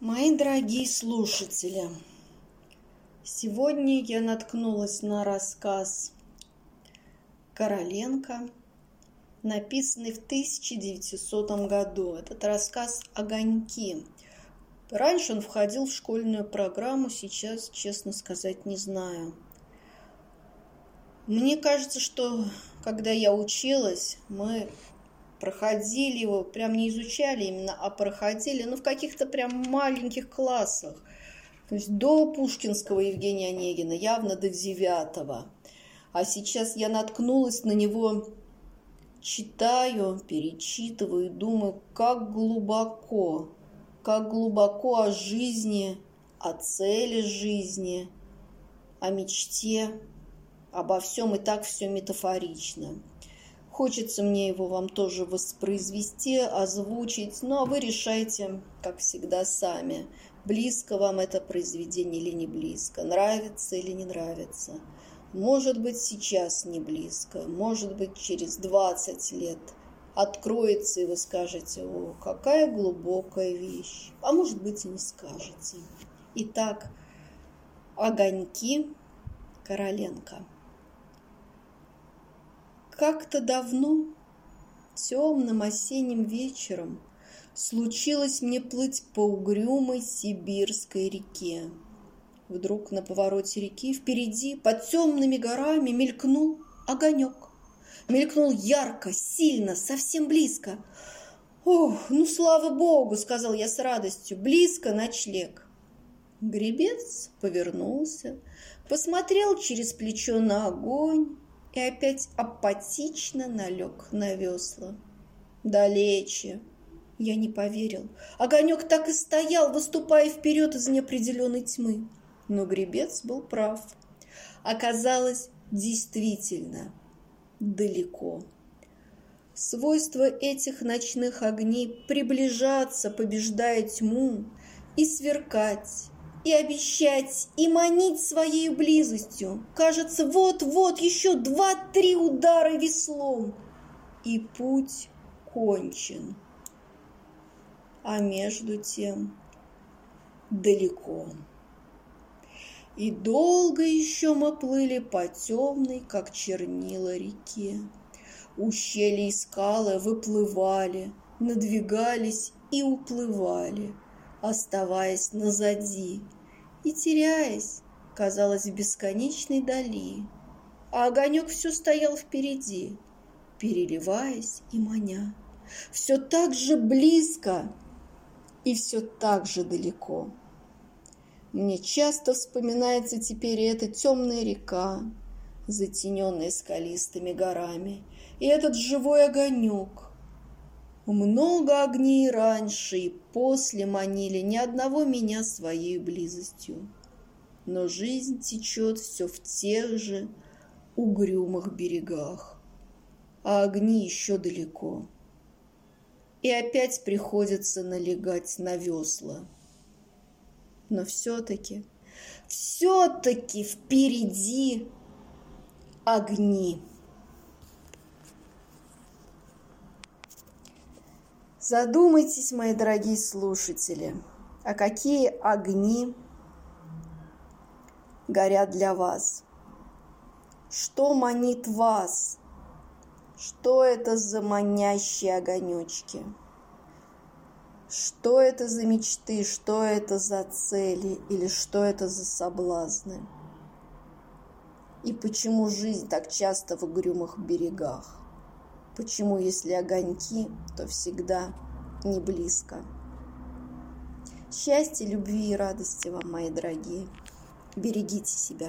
Мои дорогие слушатели, сегодня я наткнулась на рассказ Короленко, написанный в 1900 году. Этот рассказ «Огоньки». Раньше он входил в школьную программу, сейчас, честно сказать, не знаю. Мне кажется, что когда я училась, мы проходили его, прям не изучали именно, а проходили, ну, в каких-то прям маленьких классах. То есть до Пушкинского Евгения Онегина, явно до девятого. А сейчас я наткнулась на него, читаю, перечитываю и думаю, как глубоко, как глубоко о жизни, о цели жизни, о мечте, обо всем и так все метафорично. Хочется мне его вам тоже воспроизвести, озвучить, ну а вы решайте, как всегда, сами, близко вам это произведение или не близко, нравится или не нравится. Может быть, сейчас не близко, может быть, через 20 лет откроется, и вы скажете, о, какая глубокая вещь, а может быть, и не скажете. Итак, огоньки Короленко. Как-то давно, темным осенним вечером, случилось мне плыть по угрюмой сибирской реке. Вдруг на повороте реки впереди, под темными горами, мелькнул огонек. Мелькнул ярко, сильно, совсем близко. «Ох, ну слава богу!» — сказал я с радостью. «Близко ночлег». Гребец повернулся, посмотрел через плечо на огонь, и опять апатично налег на весла. Далече. Я не поверил. Огонек так и стоял, выступая вперед из неопределенной тьмы. Но гребец был прав. Оказалось, действительно далеко. Свойство этих ночных огней приближаться, побеждая тьму, и сверкать, и обещать, и манить своей близостью. Кажется, вот-вот еще два-три удара веслом, и путь кончен. А между тем далеко. И долго еще мы плыли по темной, как чернила реке. Ущелья и скалы выплывали, надвигались и уплывали – оставаясь назади и теряясь, казалось, в бесконечной дали. А огонек все стоял впереди, переливаясь и маня. Все так же близко и все так же далеко. Мне часто вспоминается теперь эта темная река, затененная скалистыми горами, и этот живой огонек, много огней раньше и после манили ни одного меня своей близостью. Но жизнь течет все в тех же угрюмых берегах, а огни еще далеко. И опять приходится налегать на весла. Но все-таки, все-таки впереди огни. Задумайтесь, мои дорогие слушатели, а какие огни горят для вас? Что манит вас? Что это за манящие огонечки? Что это за мечты, что это за цели или что это за соблазны? И почему жизнь так часто в угрюмых берегах? Почему, если огоньки, то всегда не близко? Счастья, любви и радости вам, мои дорогие. Берегите себя.